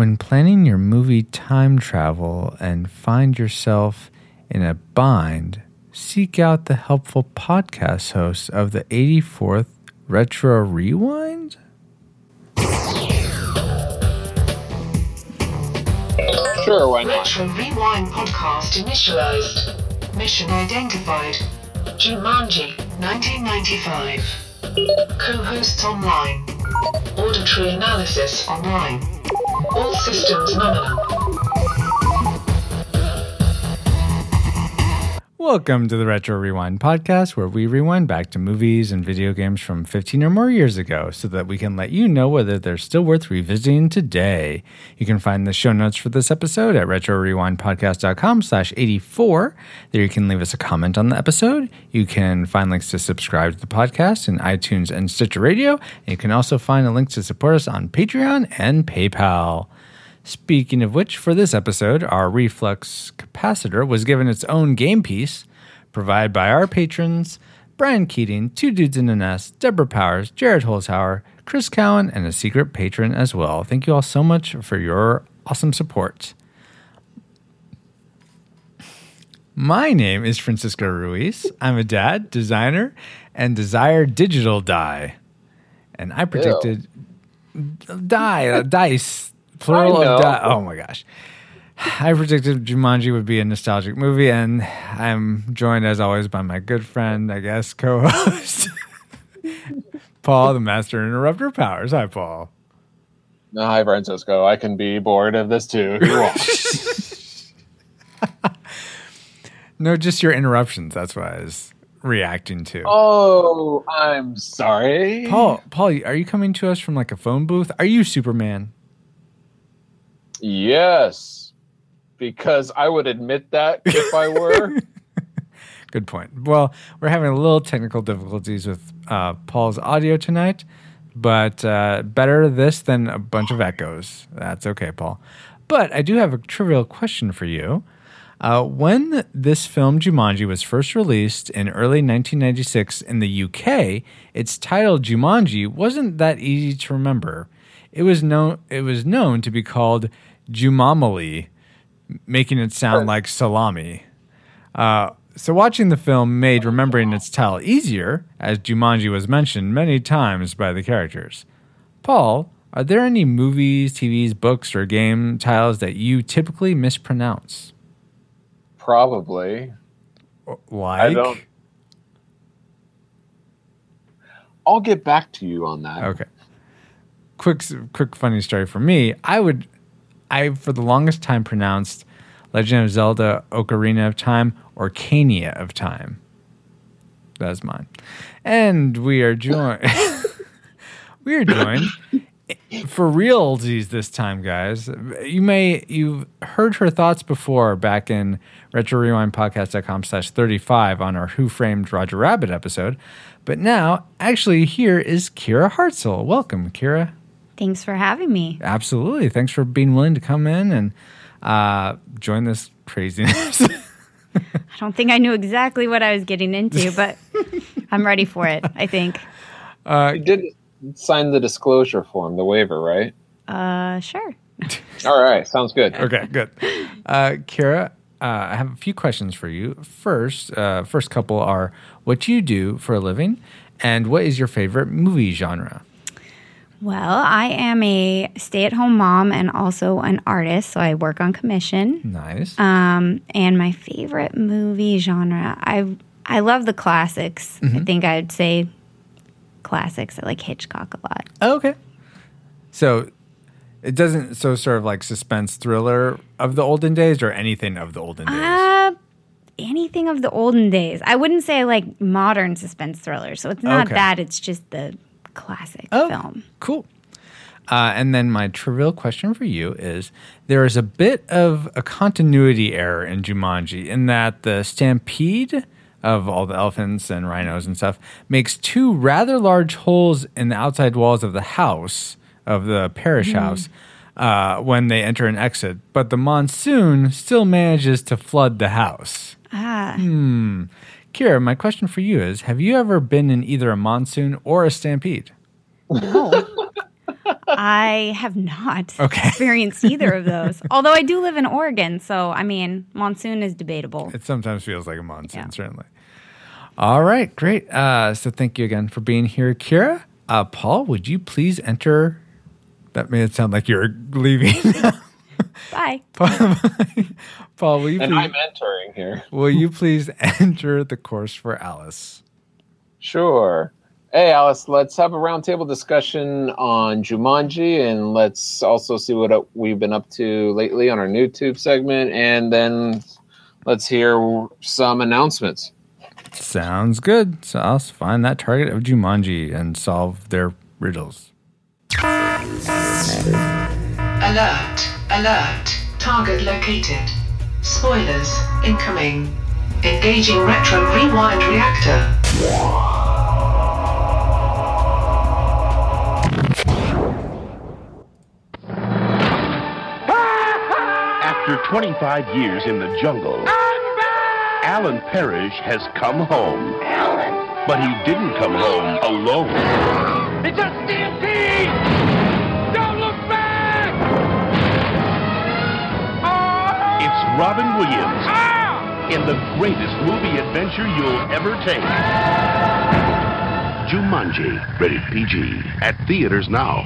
When planning your movie time travel and find yourself in a bind, seek out the helpful podcast hosts of the 84th Retro Rewind? Sure, why not? Retro Rewind podcast initialized. Mission identified. Jumanji, 1995. Co-hosts online. Auditory analysis online. All systems nominal. Welcome to the Retro Rewind podcast, where we rewind back to movies and video games from 15 or more years ago so that we can let you know whether they're still worth revisiting today. You can find the show notes for this episode at retrorewindpodcast.com slash 84. There you can leave us a comment on the episode. You can find links to subscribe to the podcast in iTunes and Stitcher Radio. And you can also find a link to support us on Patreon and PayPal. Speaking of which, for this episode, our reflux capacitor was given its own game piece, provided by our patrons Brian Keating, Two Dudes in a Nest, Deborah Powers, Jared Holzhauer, Chris Cowan, and a secret patron as well. Thank you all so much for your awesome support. My name is Francisco Ruiz. I'm a dad, designer, and desire digital die. And I predicted die, uh, dice, plural of die. Oh my gosh. I predicted Jumanji would be a nostalgic movie, and I'm joined as always by my good friend, I guess, co host, Paul, the Master Interrupter Powers. Hi, Paul. No, hi, Francisco. I can be bored of this too. you. No, just your interruptions. That's what I was reacting to. oh, I'm sorry. Paul, Paul, are you coming to us from like a phone booth? Are you Superman? Yes, because I would admit that if I were. Good point. Well, we're having a little technical difficulties with uh, Paul's audio tonight, but uh, better this than a bunch of echoes. That's okay, Paul. But I do have a trivial question for you. Uh, when this film Jumanji was first released in early 1996 in the UK, its title Jumanji wasn't that easy to remember. It was known it was known to be called Jumamali, making it sound like salami. Uh, so watching the film made remembering its title easier, as Jumanji was mentioned many times by the characters. Paul, are there any movies, TVs, books, or game titles that you typically mispronounce? Probably. Like, I don't- I'll get back to you on that. okay. Quick, quick, funny story for me. I would, I for the longest time pronounced Legend of Zelda: Ocarina of Time or Cania of Time. That's mine. And we are joined. we are joined for realsies this time, guys. You may you've heard her thoughts before back in retro rewind podcast.com slash 35 on our Who Framed Roger Rabbit episode. But now, actually, here is Kira Hartzell. Welcome, Kira. Thanks for having me. Absolutely. Thanks for being willing to come in and uh, join this craziness. I don't think I knew exactly what I was getting into, but I'm ready for it, I think. You did sign the disclosure form, the waiver, right? Uh, sure. All right, sounds good. Okay, good. Uh, Kira, uh, I have a few questions for you. First, uh, first couple are what you do for a living, and what is your favorite movie genre? Well, I am a stay at home mom and also an artist, so I work on commission. Nice. Um, and my favorite movie genre, I I love the classics. I think I'd say classics. I like Hitchcock a lot. Oh, okay. So it doesn't so sort of like suspense thriller of the olden days or anything of the olden days. Uh, anything of the olden days. I wouldn't say I like modern suspense thrillers. So it's not Okay. that. It's just the classic Oh, film. Cool. Uh, and then my trivial question for you is: There is a bit of a continuity error in Jumanji in that the stampede of all the elephants and rhinos and stuff makes two rather large holes in the outside walls of the house of the parish house uh, when they enter and exit, but the monsoon still manages to flood the house. Ah. Kira, my question for you is: Have you ever been in either a monsoon or a stampede? No. I have not Okay. experienced either of those. Although I do live in Oregon, so I mean, monsoon is debatable. It sometimes feels like a monsoon, Yeah. certainly. All right, great. Uh, so thank you again for being here, Kira. Uh, Paul, would you please enter? That made it sound like you're leaving. Bye. Paul, Paul will you And please, I'm entering here. will you please enter the course for Alice? Sure. Hey, Alice, let's have a roundtable discussion on Jumanji, and let's also see what uh, we've been up to lately on our new tube segment, and then let's hear some announcements. Sounds good. So I'll find that target of Jumanji and solve their riddles. Alert, alert, target located. Spoilers, incoming. Engaging retro rewind reactor. After 25 years in the jungle, Alan Parrish has come home. Alan? But he didn't come home alone. It's a stampede! Robin Williams Ah! in the greatest movie adventure you'll ever take. Jumanji, rated PG, at theaters now.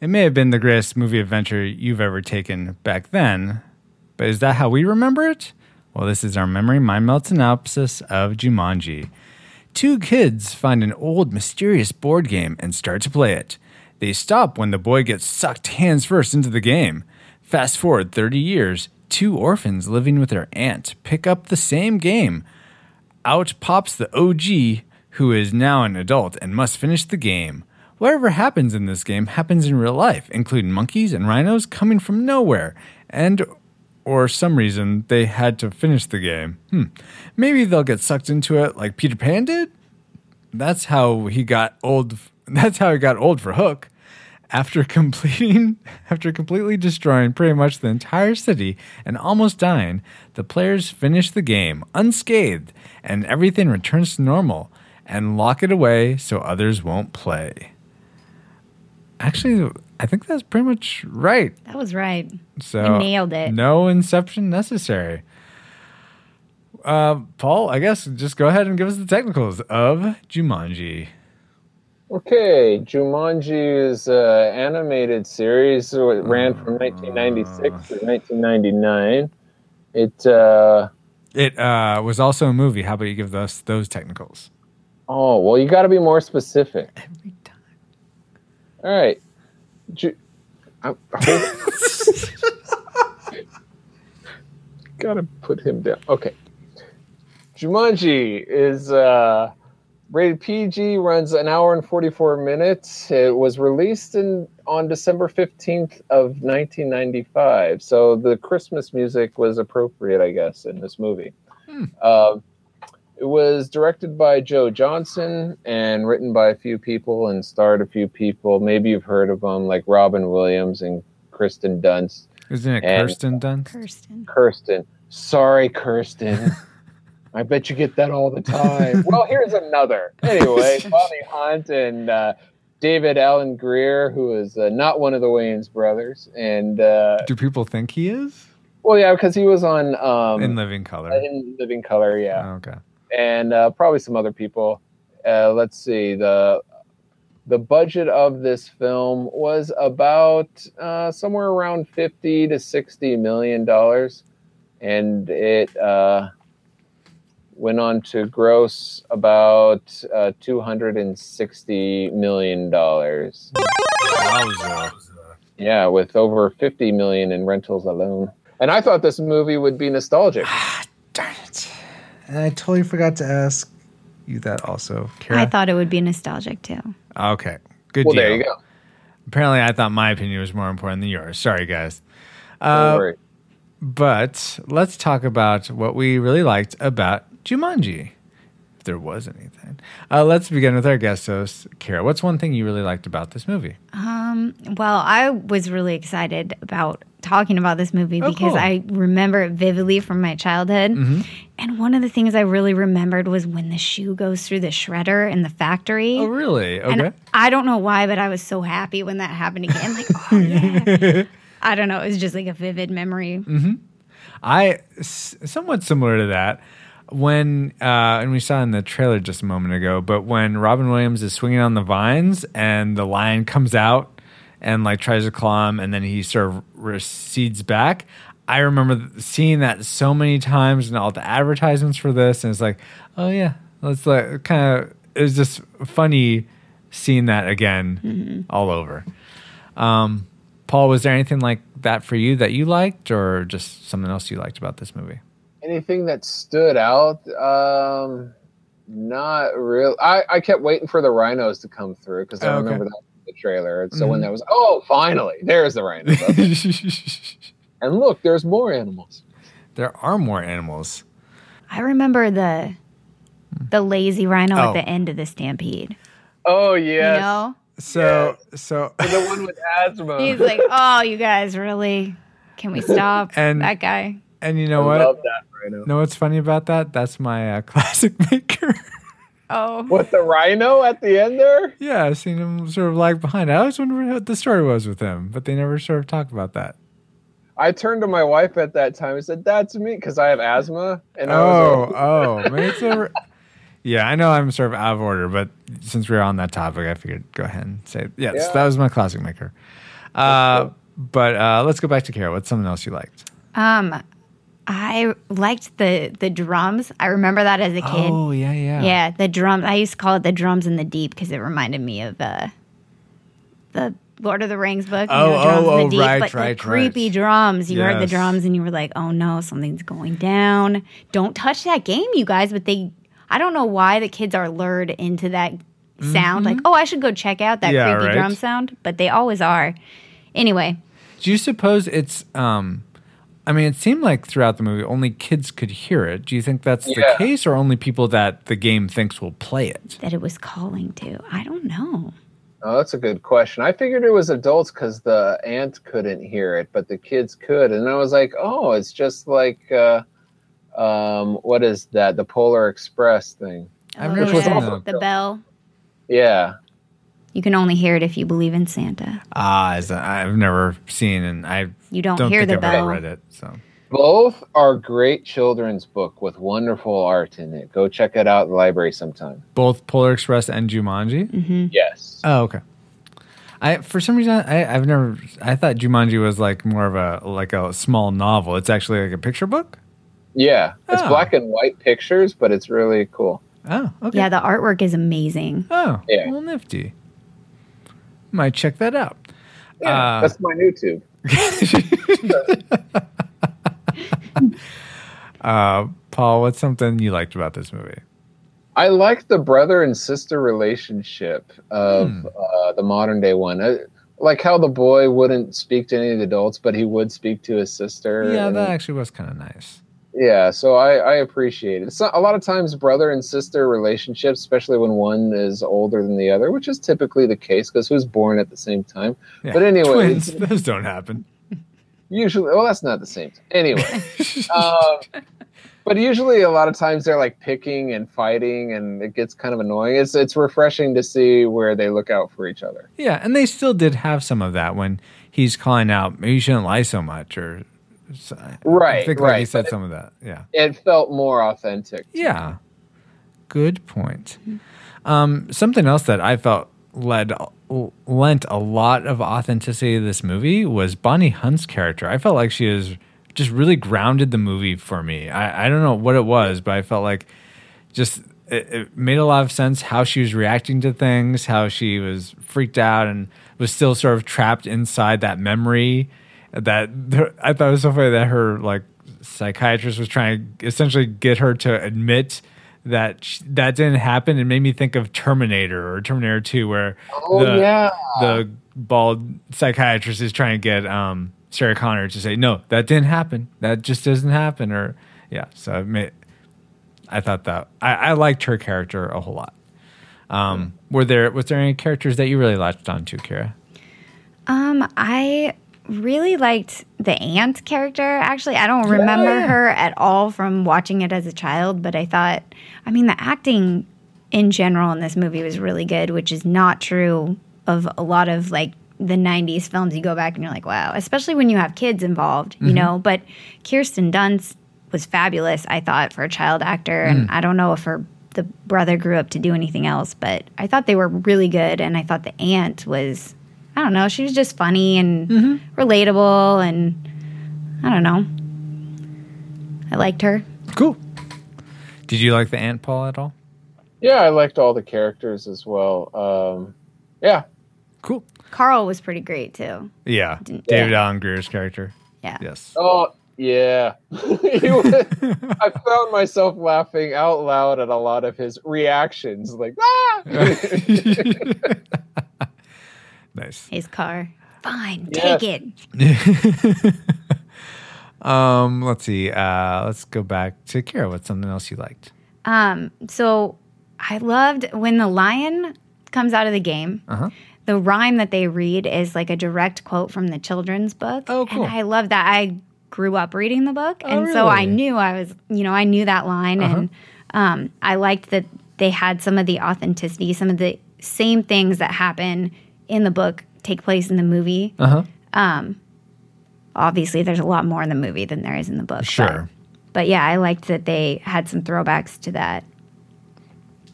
It may have been the greatest movie adventure you've ever taken back then, but is that how we remember it? Well, this is our memory mind melt synopsis of Jumanji. Two kids find an old mysterious board game and start to play it. They stop when the boy gets sucked hands first into the game. Fast forward 30 years, two orphans living with their aunt pick up the same game. Out pops the OG, who is now an adult and must finish the game. Whatever happens in this game happens in real life, including monkeys and rhinos coming from nowhere, and or some reason they had to finish the game. Hmm. Maybe they'll get sucked into it like Peter Pan did. That's how he got old. That's how he got old for Hook. After completing, after completely destroying pretty much the entire city and almost dying, the players finish the game unscathed, and everything returns to normal, and lock it away so others won't play. Actually, I think that's pretty much right. That was right. So You nailed it. No inception necessary. Uh, Paul, I guess just go ahead and give us the technicals of Jumanji. Okay, Jumanji is an animated series. So it ran from 1996 to 1999. It, uh, It uh, was also a movie. How about you give us those technicals? oh, well, you got to be more specific. Every time. All right. Ju- I, Gotta put him down. Okay. Jumanji is uh, rated PG, runs an hour and 44 minutes. It was released in on December 15th of 1995. So the Christmas music was appropriate, I guess, in this movie. Uh, it was directed by Joe Johnston and written by a few people and starred a few people. Maybe you've heard of them, like Robin Williams and Kristen Dunst. Isn't it And- Kirsten Dunst? Kirsten. Kirsten. Sorry, Kirsten. I bet you get that all the time. well, here's another. Anyway, Bonnie Hunt and uh, David Alan Grier, who is uh, not one of the Wayans brothers. And, uh, Do people think he is well, yeah, because he was on um, in Living Color? in Living Color, yeah. Oh, okay. and uh, probably some other people. Uh, let's see the the budget of this film was about uh, somewhere around fifty to sixty million dollars, and it uh, went on to gross about uh, two hundred and sixty million dollars. Yeah, with over fifty million in rentals alone. And I thought this movie would be nostalgic. Darn it. And I totally forgot to ask you that also, Kara. I thought it would be nostalgic too. okay. Good Well, deal. there you go. Apparently, I thought my opinion was more important than yours. Sorry, guys. Don't Uh, worry. But let's talk about what we really liked about Jumanji, if there was anything. Uh, let's begin with our guest host, Kara. What's one thing you really liked about this movie? Um, Well, I was really excited about talking about this movie Oh, because cool. I remember it vividly from my childhood. Mm-hmm. And one of the things I really remembered was when the shoe goes through the shredder in the factory. Oh, really? And Okay. I don't know why, but I was so happy when that happened again. Like, oh yeah. I don't know. It was just like a vivid memory. I somewhat similar to that when uh, and we saw in the trailer just a moment ago. But when Robin Williams is swinging on the vines and the lion comes out and like tries to claw him, and then he sort of recedes back. I remember seeing that so many times and all the advertisements for this, and it's like, oh yeah, it's like kind of it was just funny seeing that again all over. Um, Paul, was there anything like that for you that you liked, or just something else you liked about this movie? Anything that stood out? Um, not real. I, I kept waiting for the rhinos to come through because I Oh, okay. remember that from the trailer. And so when that was, oh, finally, there's the rhinos. And look, there's more animals. there are more animals. I remember the the lazy rhino Oh. at the end of the stampede. Oh yes, You know? So, so the one with asthma. He's like, oh, you guys really? Can we stop And- that guy? and you know I what? Love that rhino. Know what's funny about that? That's my uh, classic maker. Oh, What the rhino at the end there? yeah, I've seen him sort of lag behind. I always wondered what the story was with him, but they never sort of talk about that. I turned to my wife at that time and said, "That's me," because I have asthma. And I Oh, was oh, maybe it's a. Yeah, I know I'm sort of out of order, but since we are on that topic, I figured go ahead and say yes. Yeah. That was my classic maker. Uh, but uh, let's go back to Kara. What's something else you liked? um, I liked the the drums. I remember that as a kid. Oh yeah, yeah, Yeah, the drums. I used to call it the drums in the deep because it reminded me of uh, the Lord of the Rings book. you Oh, know, drums oh, in oh, the deep, right, but the right, creepy right. drums. You heard the drums and you were like, "Oh no, something's going down! Don't touch that game, you guys!" But they, I don't know why the kids are lured into that sound. Like, oh, I should go check out that Mm-hmm. Yeah, creepy right. drum sound, but they always are. Anyway, Do you suppose it's? um I mean, it seemed like throughout the movie only kids could hear it. Do you think that's the case, or only people that the game thinks will play it? that it was calling to. I don't know. Oh, that's a good question. I figured it was adults because the aunt couldn't hear it, but the kids could. And I was like, oh, it's just like, uh, um, what is that? The Polar Express thing. I've Oh, never Which was also- the bell. Yeah. You can only hear it if you believe in Santa. Ah, is that- I've never seen, and I You don't, don't hear think the I've bell. ever read it. So Both are great children's book with wonderful art in it. Go check it out at the library sometime. both Polar Express and Jumanji. Mm-hmm. Yes. Oh, okay. I for some reason I, I've never I thought Jumanji was like more of a like a small novel. It's actually like a picture book. Yeah. It's Oh. black and white pictures, but it's really cool. Oh, okay. Yeah, the artwork is amazing. Oh, Yeah. well, nifty. Might check that out. Yeah. Uh, that's my new tube. Uh, Paul, what's something you liked about this movie? I like the brother and sister relationship of Hmm. uh, the modern day one. I, like how the boy wouldn't speak to any of the adults, but he would speak to his sister. Yeah, and- that actually was kind of nice. Yeah. So I, I appreciate it. So a lot of times, brother and sister relationships, especially when one is older than the other, which is typically the case because who's born at the same time. Yeah. But anyway, twins, those don't happen. usually, well, that's not the same. Anyway, um, but usually, a lot of times they're like picking and fighting, and it gets kind of annoying. It's it's refreshing to see where they look out for each other. Yeah, and they still did have some of that when he's calling out, maybe you shouldn't lie so much, or I Right, think like he said but- some of that. Yeah. It felt more authentic. Yeah. Good point. Um, something else that I felt led lent a lot of authenticity to this movie was Bonnie Hunt's character. I felt like she was just really grounded the movie for me. I, I don't know what it was, but I felt like just it, it made a lot of sense how she was reacting to things, how she was freaked out and was still sort of trapped inside that memory. That I thought it was so funny that her like psychiatrist was trying to essentially get her to admit that sh- that didn't happen. It made me think of Terminator or Terminator Two, where Oh the, yeah. the bald psychiatrist is trying to get um, Sarah Connor to say, "No, that didn't happen. That just doesn't happen." Or yeah, so it made, I thought that I, I liked her character a whole lot. Um, Were there was there any characters that you really latched onto, Kara? Um, I really liked the aunt character. Actually, I don't remember yeah. her at all from watching it as a child, but I thought, I mean, the acting in general in this movie was really good, which is not true of a lot of like the 90s films. You go back and you're like, wow, especially when you have kids involved, you mm-hmm. know. But Kirsten Dunst was fabulous, I thought, for a child actor. And mm. I don't know if her the brother grew up to do anything else, but I thought they were really good. And I thought the aunt was, I don't know, she was just funny and relatable. And I don't know. I liked her. Cool. Did you like the aunt Paul at all? Yeah, I liked all the characters as well. Um, yeah, Cool. Carl was pretty great too. Yeah. Didn't- David Alan Grier's character. Yeah. Yes. Oh, yeah. Was- I found myself laughing out loud at a lot of his reactions, like ah. nice. His car. Fine, Yeah. take it. Um, let's see. Uh, let's go back to Kira. What's something else you liked? Um, so I loved when the lion comes out of the game. Uh-huh. The rhyme that they read is like a direct quote from the children's book. Oh, cool. And I love that. I grew up reading the book, and so I knew I was, you know, I knew that line, Uh-huh. and um, I liked that they had some of the authenticity, some of the same things that happen in the book take place in the movie. Uh huh. Um, obviously, there's a lot more in the movie than there is in the book. but- Sure. But, yeah, I liked that they had some throwbacks to that.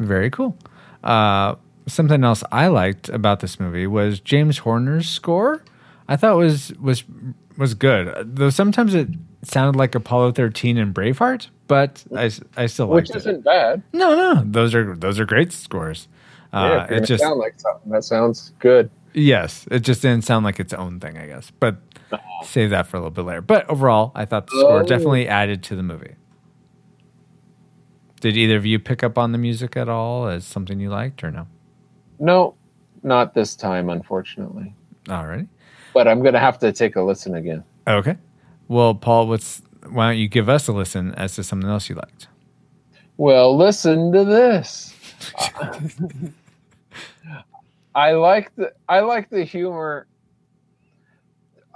Very cool. Uh, something else I liked about this movie was James Horner's score. I thought was was was good. Though sometimes it sounded like Apollo 13 and Braveheart, but I, I still liked it. which isn't bad. No, no, those are those are great scores. Yeah, Uh, it just sound like something that sounds good. yes, it just didn't sound like its own thing, I guess. But save that for a little bit later. But overall, I thought the score Oh. definitely added to the movie. Did either of you pick up on the music at all as something you liked or no? No, not this time, unfortunately. Alrighty. But I'm gonna have to take a listen again. Okay. Well, Paul, what's why don't you give us a listen as to something else you liked? Well, listen to this. I like the I like the humor.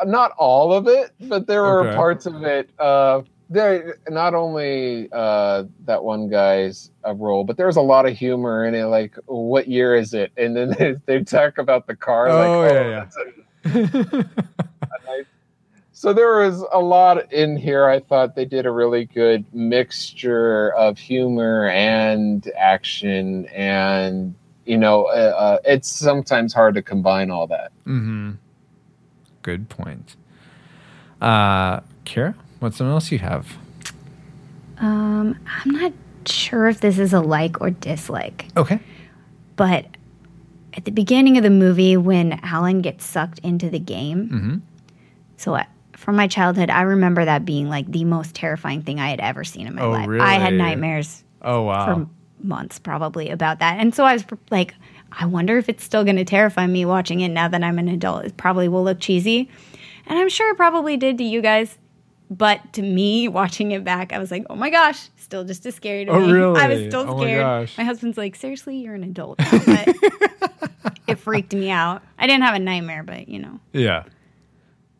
Not all of it, but there were Okay. parts of it. Uh, there not only uh, that one guy's uh, role, but there's a lot of humor in it. Like, what year is it? And then they, they talk about the car. like, Oh, yeah, yeah. that's a- so there was a lot in here. I thought they did a really good mixture of humor and action, and you know, uh, uh, it's sometimes hard to combine all that. mm-hmm. Good point. Uh, Kira, what's something else you have? Um, I'm not sure if this is a like or dislike, Okay. but at the beginning of the movie, when Alan gets sucked into the game, Mm-hmm. so I, from my childhood, I remember that being like the most terrifying thing I had ever seen in my Oh, life. I had nightmares Oh wow. for months probably about that. And so I was like, I wonder if it's still going to terrify me watching it now that I'm an adult. It probably will look cheesy. And I'm sure it probably did to you guys. But to me, watching it back, I was like, oh my gosh, still just as scary to Oh, me. I was still Oh my scared. gosh. my husband's like, seriously, you're an adult. But it freaked me out. I didn't have a nightmare, but you know. yeah.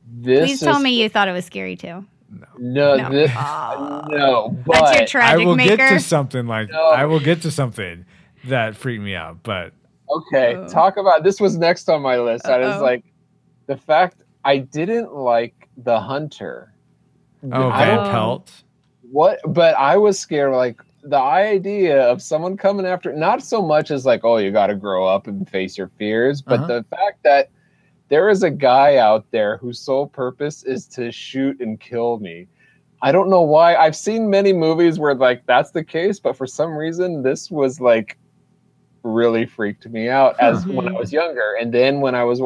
This Please tell me you thought it was scary too. No, No. This, Aw. no. But That's your I tragic will maker. get to something like No. I will get to something that freaked me out, but Okay, Oh. talk about this was next on my list. I was like, the fact I didn't like the hunter. oh, I Van don't- Pelt. What? But I was scared. Like the idea of someone coming after, not so much as like, oh, you got to grow up and face your fears, but Uh-huh. the fact that there is a guy out there whose sole purpose is to shoot and kill me. I don't know why. I've seen many movies where like that's the case, but for some reason this was like really freaked me out as when I was younger. And then when I was,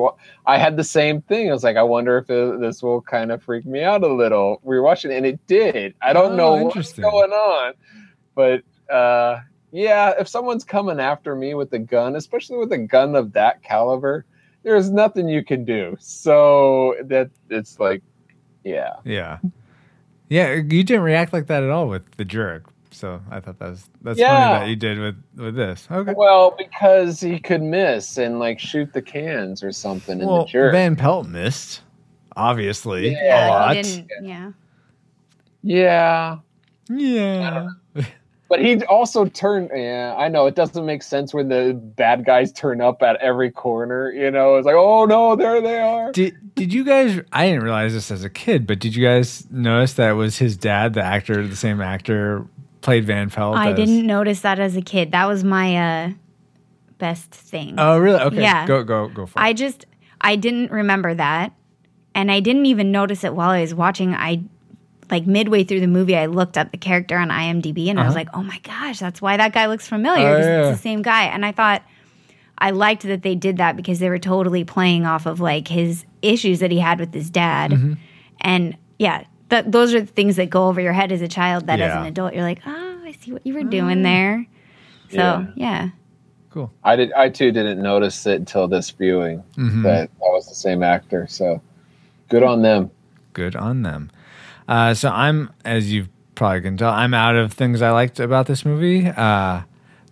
I had the same thing. I was like, I wonder if it, this will kind of freak me out a little. We were watching, it, and it did. I don't Oh, know what's going on, but uh, yeah, if someone's coming after me with a gun, especially with a gun of that caliber, there's nothing you can do. So that it's like, yeah, Yeah. Yeah, you didn't react like that at all with the jerk. So I thought that was that's Yeah. funny that you did with with this. Okay. Well, because he could miss and like shoot the cans or something in Well, the jerk. Van Pelt missed, obviously Yeah, a lot. didn't. Yeah. yeah. Yeah. But he also turned. Yeah, I know it doesn't make sense when the bad guys turn up at every corner. You know, it's like, oh no, there they are. Did did you guys? I didn't realize this as a kid, but did you guys notice that it was his dad, the actor, the same actor, played Van Pelt? I as- didn't notice that as a kid. That was my uh, best thing. Oh, really? Okay. Yeah. Go go go for it. I just I didn't remember that, and I didn't even notice it while I was watching. I like midway through the movie, I looked up the character on IMDb, and I was like, "Oh my gosh, that's why that guy looks familiar. Uh-huh. Oh, 'cause yeah. It's the same guy." And I thought I liked that they did that because they were totally playing off of like his issues that he had with his dad, Mm-hmm. and yeah. Th- those are the things that go over your head as a child. That as an adult, you're like, "Oh, I see what you were doing there." So Yeah. yeah, cool. I did. I too didn't notice it until this viewing Mhm. that that was the same actor. So good on them. Good on them. Uh, so I'm, as you probably can tell, I'm out of things I liked about this movie. Uh,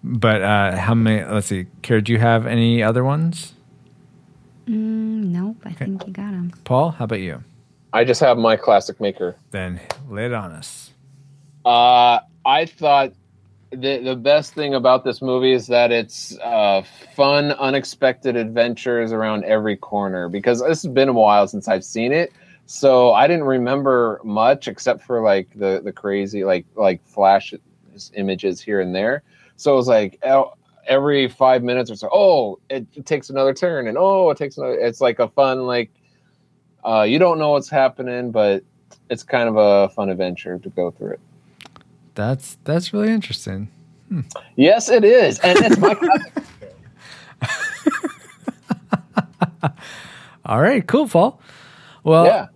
but uh, how many? Let's see. Kara, do you have any other ones? mm, nope. I think you got them. Paul, how about you? I just have my classic maker. Then lay it on us. Uh, I thought the the best thing about this movie is that it's uh, fun, unexpected adventures around every corner. Because this has been a while since I've seen it, so I didn't remember much except for like the the crazy like like flash images here and there. So it was like every five minutes or so. Oh, it, it takes another turn, and oh, it takes another. It's like a fun like. Uh, you don't know what's happening, but it's kind of a fun adventure to go through it. That's that's really interesting. Yes, it is, and it's my. All right, cool, Paul. Well, yeah.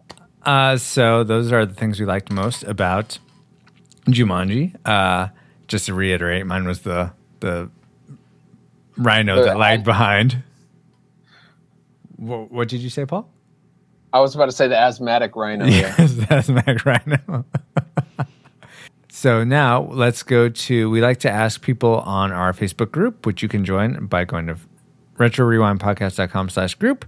Uh, so those are the things we liked most about Jumanji. Uh, just to reiterate, mine was the the rhino The- that lagged behind. What, what did you say, Paul? I was about to say the asthmatic rhino. Yeah. Yes, that's Mac Rhino. so now let's go to. We like to ask people on our Facebook group, which you can join by going to retrorewindpodcast.com slash group.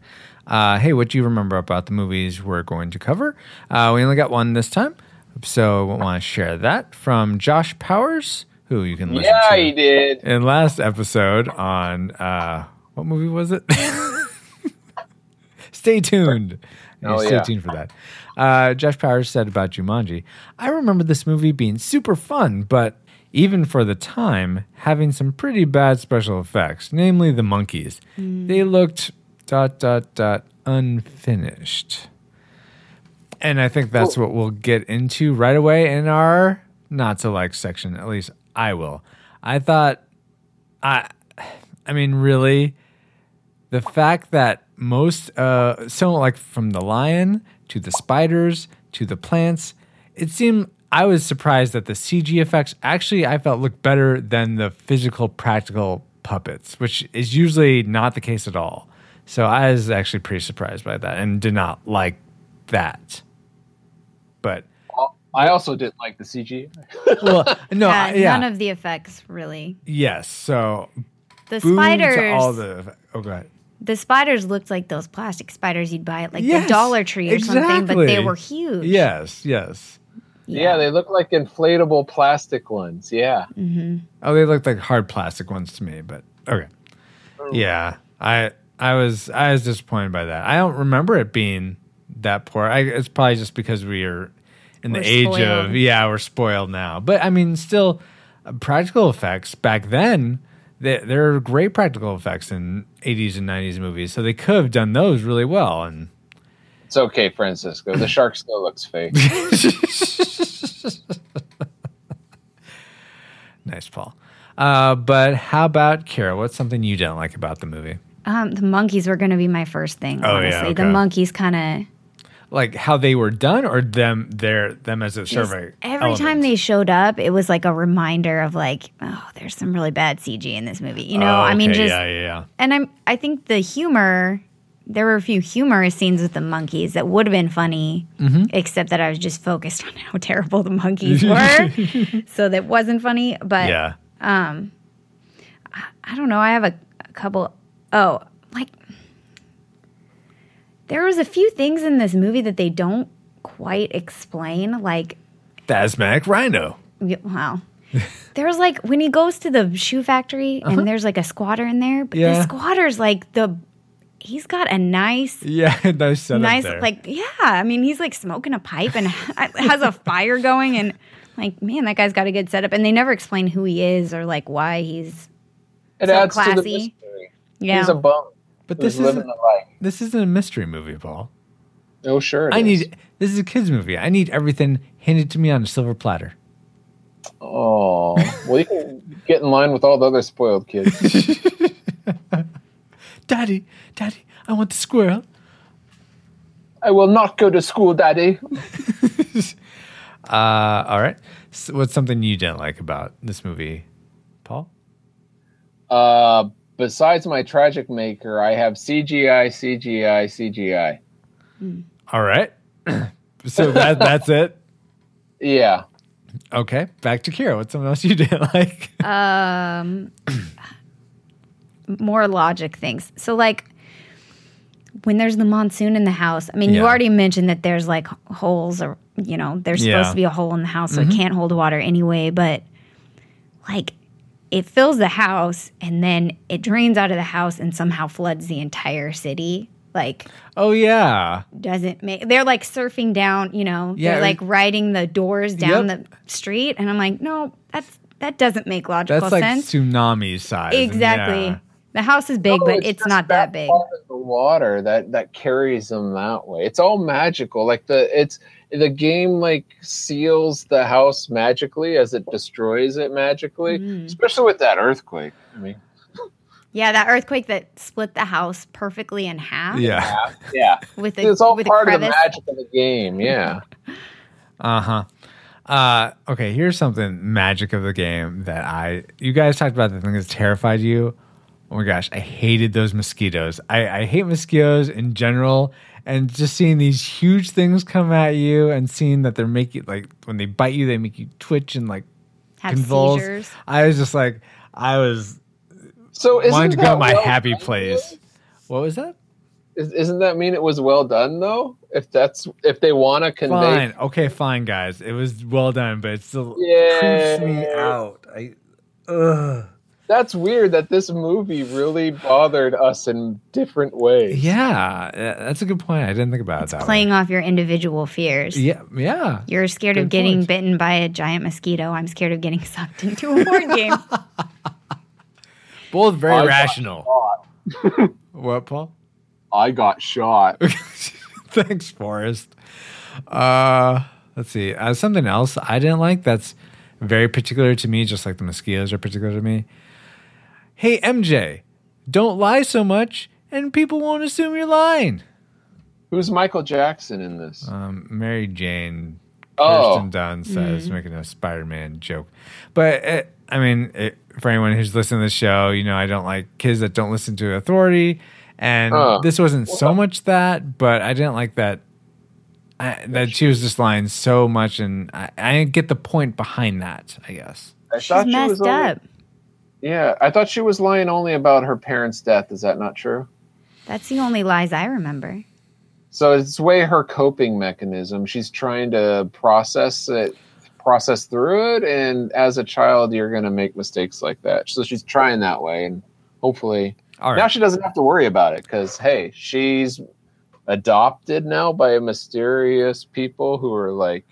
Uh, hey, what do you remember about the movies we're going to cover? Uh, we only got one this time, so I want to share that from Josh Powers, who you can listen yeah, to he did. in last episode on uh, what movie was it? Stay tuned. Oh, stay yeah. tuned for that. Uh, Josh Powers said about Jumanji, I remember this movie being super fun, but even for the time, having some pretty bad special effects, namely the monkeys. They looked dot dot dot unfinished. And I think that's what we'll get into right away in our not to like section. At least I will. I thought, I, I mean, really, the fact that most, uh, so like from the lion to the spiders to the plants, it seemed I was surprised that the CG effects actually I felt looked better than the physical practical puppets, which is usually not the case at all. So I was actually pretty surprised by that and did not like that. But I also didn't like the CG. well, no, yeah, I- yeah, none of the effects really. yes. So The spiders, all the oh, god. the spiders looked like those plastic spiders you'd buy at like Yes, the Dollar Tree or something, but they were huge. Yes, yes. Yeah. they look like inflatable plastic ones. Yeah. Mm-hmm. Oh, they looked like hard plastic ones to me, but okay. Oh. Yeah, I I was I was disappointed by that. I don't remember it being that poor. I, it's probably just because we are in the We're age of yeah, we're spoiled now. But I mean, still, uh, practical effects back then. They, there are great practical effects in 80s and 90s movies, so they could have done those really well. And It's okay, Francisco. The shark still looks fake. nice, Paul. Uh, but how about Kara? What's something you don't like about the movie? Um, the monkeys were going to be my first thing. Oh, yeah, honestly, the monkeys kind of Like how they were done, or them their them as a survey. every time they showed up, it was like a reminder of like, oh, there's some really bad CG in this movie. You know, I mean, just yeah, yeah, yeah. and I'm I think the humor there were a few humorous scenes with the monkeys that would have been funny, except that I was just focused on how terrible the monkeys were, so that wasn't funny. But Yeah. um, I don't know. I have a, a couple. Oh, like there was a few things in this movie that they don't quite explain. Like, The asthmatic rhino. y- wow. There's like when he goes to the shoe factory and there's like a squatter in there, but Uh-huh. Yeah. the squatter's like the he's got a nice Yeah, nice setup nice there. like yeah i mean he's like smoking a pipe and has a fire going and like man that guy's got a good setup and they never explain who he is or like why he's It So adds to the classy. Mystery. yeah He's a bum. but this isn't this isn't a mystery movie, Paul. Oh, sure. it I is. need this is a kids movie. I need everything handed to me on a silver platter. Oh, well, you can get in line with all the other spoiled kids. Daddy, Daddy, I want the squirrel. I will not go to school, Daddy. Uh, all right. So what's something you didn't like about this movie, Paul? Uh, besides my tragic maker, I have CGI, CGI, CGI. All right. so that that's it. Yeah. Okay, back to Kira. What's something else you didn't like? um more logic things so like when there's the monsoon in the house i mean you already mentioned that there's like holes or you know there's Yeah. Mm-hmm. supposed to be a hole in the house so it can't hold water anyway but like it fills the house and then it drains out of the house and somehow floods the entire city like oh yeah, doesn't make they're like surfing down you know Yeah, they're like riding the doors down Yep. the street and i'm like no that's that doesn't make logical that's like sense tsunami size. Exactly. yeah. The house is big, No, but it's, just not that big. part of The water that that carries them that way. It's all magical. Like the it's the game like seals the house magically as it destroys it magically, Mm. especially with that earthquake. I mean, Yeah, that earthquake that split the house perfectly in half Yeah. yeah, with a it's all with part a of the magic of the game. Yeah. Uh-huh. Uh Okay. Here's something magic of the game that I you guys talked about the thing that's terrified you. Oh my gosh, I hated those mosquitoes. I, I hate mosquitoes in general, and just seeing these huge things come at you and seeing that they're making like when they bite you, they make you twitch and like Have convulse. seizures. I was just like, I was So isn't wanting to go to my well happy done, place. What was that? Is, isn't that mean it was well done though? If that's if they want to convey, Fine. Okay, fine, guys. It was well done, but it still Yeah. creeps me out. I, ugh. That's weird that this movie really bothered us in different ways. Yeah, yeah, that's a good point. I didn't think about it that Playing way. off your individual fears. Yeah, yeah. You're scared of getting point. bitten by a giant mosquito. I'm scared of getting sucked into a board game. Both very I rational. What, Paul? I got shot. Thanks, Forrest. Uh, let's see. Uh, something else I didn't like that's very particular to me, just like the mosquitoes are particular to me. Hey, MJ, don't lie so much, and people won't assume you're lying. Who's Michael Jackson in this? Um, Mary Jane Oh. Kirsten Dunst says, mm-hmm. making a Spider Man joke. But, it, I mean, it, for anyone who's listening to the show, you know, I don't like kids that don't listen to authority. And Oh. this wasn't so much that, but I didn't like that. I, that she was just lying so much, and I, I didn't get the point behind that. I guess. I She's thought she messed was only- up. Yeah, I thought she was lying only about her parents' death. Is that not true? That's the only lies I remember. So it's way her coping mechanism. She's trying to process it, process through it, and as a child, you're going to make mistakes like that. So she's trying that way, and hopefully All right. now she doesn't have to worry about it because hey, she's adopted now by mysterious people who are like,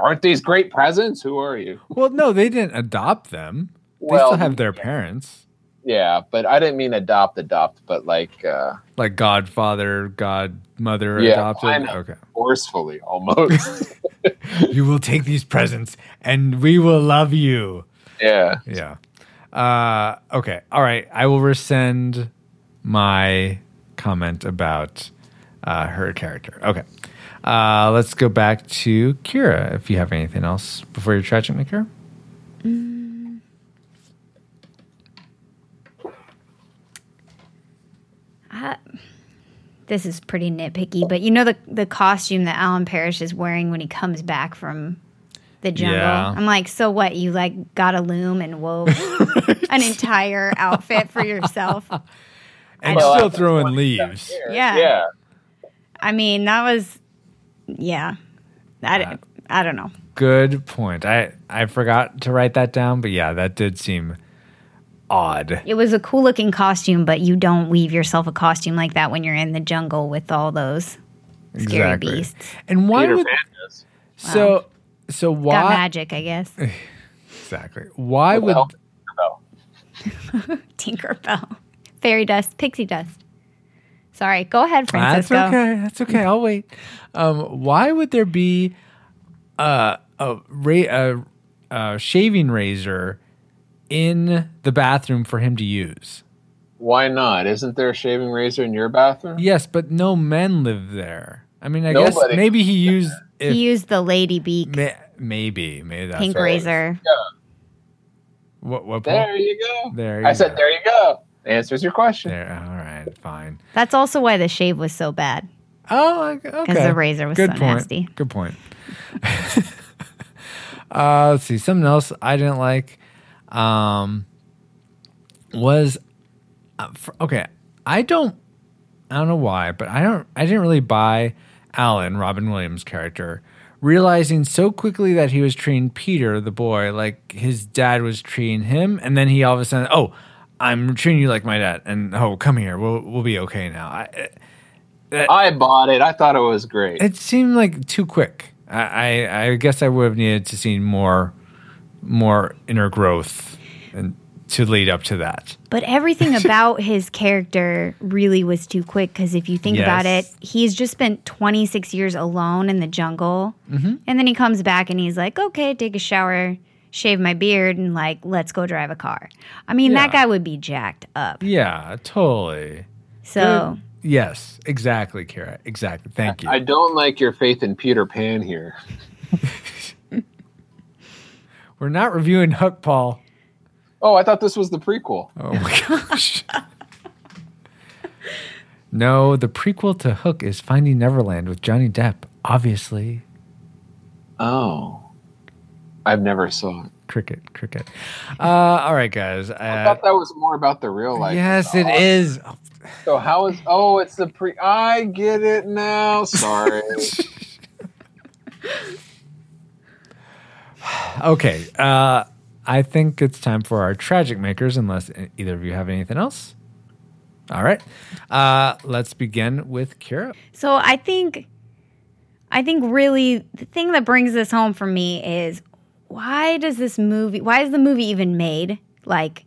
aren't these great presents? Who are you? well, no, they didn't adopt them. They Well, still have their parents, Yeah, but I didn't mean adopt, adopt, but like uh, like godfather, godmother Yeah, adopted. I know. Okay. forcefully almost. you will take these presents and we will love you. yeah. Yeah. Uh, okay. All right. I will rescind my comment about uh, her character. Okay. Uh, let's go back to Kira if you have anything else before your tragic Kira. I, this is pretty nitpicky, but you know the the costume that Alan Parrish is wearing when he comes back from the jungle. Yeah. I'm like, so what? You like got a loom and wove an entire outfit for yourself? And Well, still throwing leaves. Yeah. Yeah. I mean, that was, yeah. I I don't know. Good point. I I forgot to write that down, but yeah, that did seem odd. It was a cool looking costume, but you don't weave yourself a costume like that when you're in the jungle with all those scary Exactly. beasts. And why Peter would Pan does. so so why Got magic, I guess. exactly why would Well, no. Tinkerbell. Fairy dust, pixie dust. Sorry, go ahead, Francisco. That's okay. That's okay. I'll wait. Um, why would there be a a, ra- a a shaving razor in the bathroom for him to use? Why not? Isn't there a shaving razor in your bathroom? Yes, but no men live there. I mean, I Nobody. guess maybe he used if, He used the lady beak ma- maybe maybe that's pink right. razor. What what Paul? There you go. There I you said, there you go. Answers your question. There. All right. Fine. That's also why the shave was so bad. Oh, okay. Because the razor was Good so point. nasty. Good point. uh, let's see. Something else I didn't like um, was uh, for, okay. I don't. I don't know why, but I don't. I didn't really buy Alan Robin Williams' character, realizing so quickly that he was treating Peter, the boy, like his dad was treating him, and then he all of a sudden, oh, I'm treating you like my dad, and oh, come here, we'll we'll be okay now. I, I bought it. I thought it was great. it seemed like too quick. I, I, I guess I would have needed to see more, more inner growth, and to lead up to that. But everything about his character really was too quick because if you think about it, he's just spent 26 years alone in the jungle. Mm-hmm. And then he comes back and he's like, okay, take a shower, shave my beard, and like, let's go drive a car. I mean, that guy would be jacked up. Yeah, totally. So, Yes, exactly, Kara. Exactly. Thank you. I don't like your faith in Peter Pan here. We're not reviewing Hook, Paul. Oh, I thought this was the prequel. Oh my gosh. no, the prequel to Hook is Finding Neverland with Johnny Depp. Obviously, Oh. I've never saw it. cricket, cricket. Uh, all right, guys. I Uh, thought that was more about the real life. yes, it stuff. is. So how is oh it's the pre I get it now. Sorry. Okay. Uh, I think it's time for our tragic makers, unless either of you have anything else. All right. Uh, let's begin with Ciara. so I think, I think really the thing that brings this home for me is why does this movie, why is the movie even made? Like,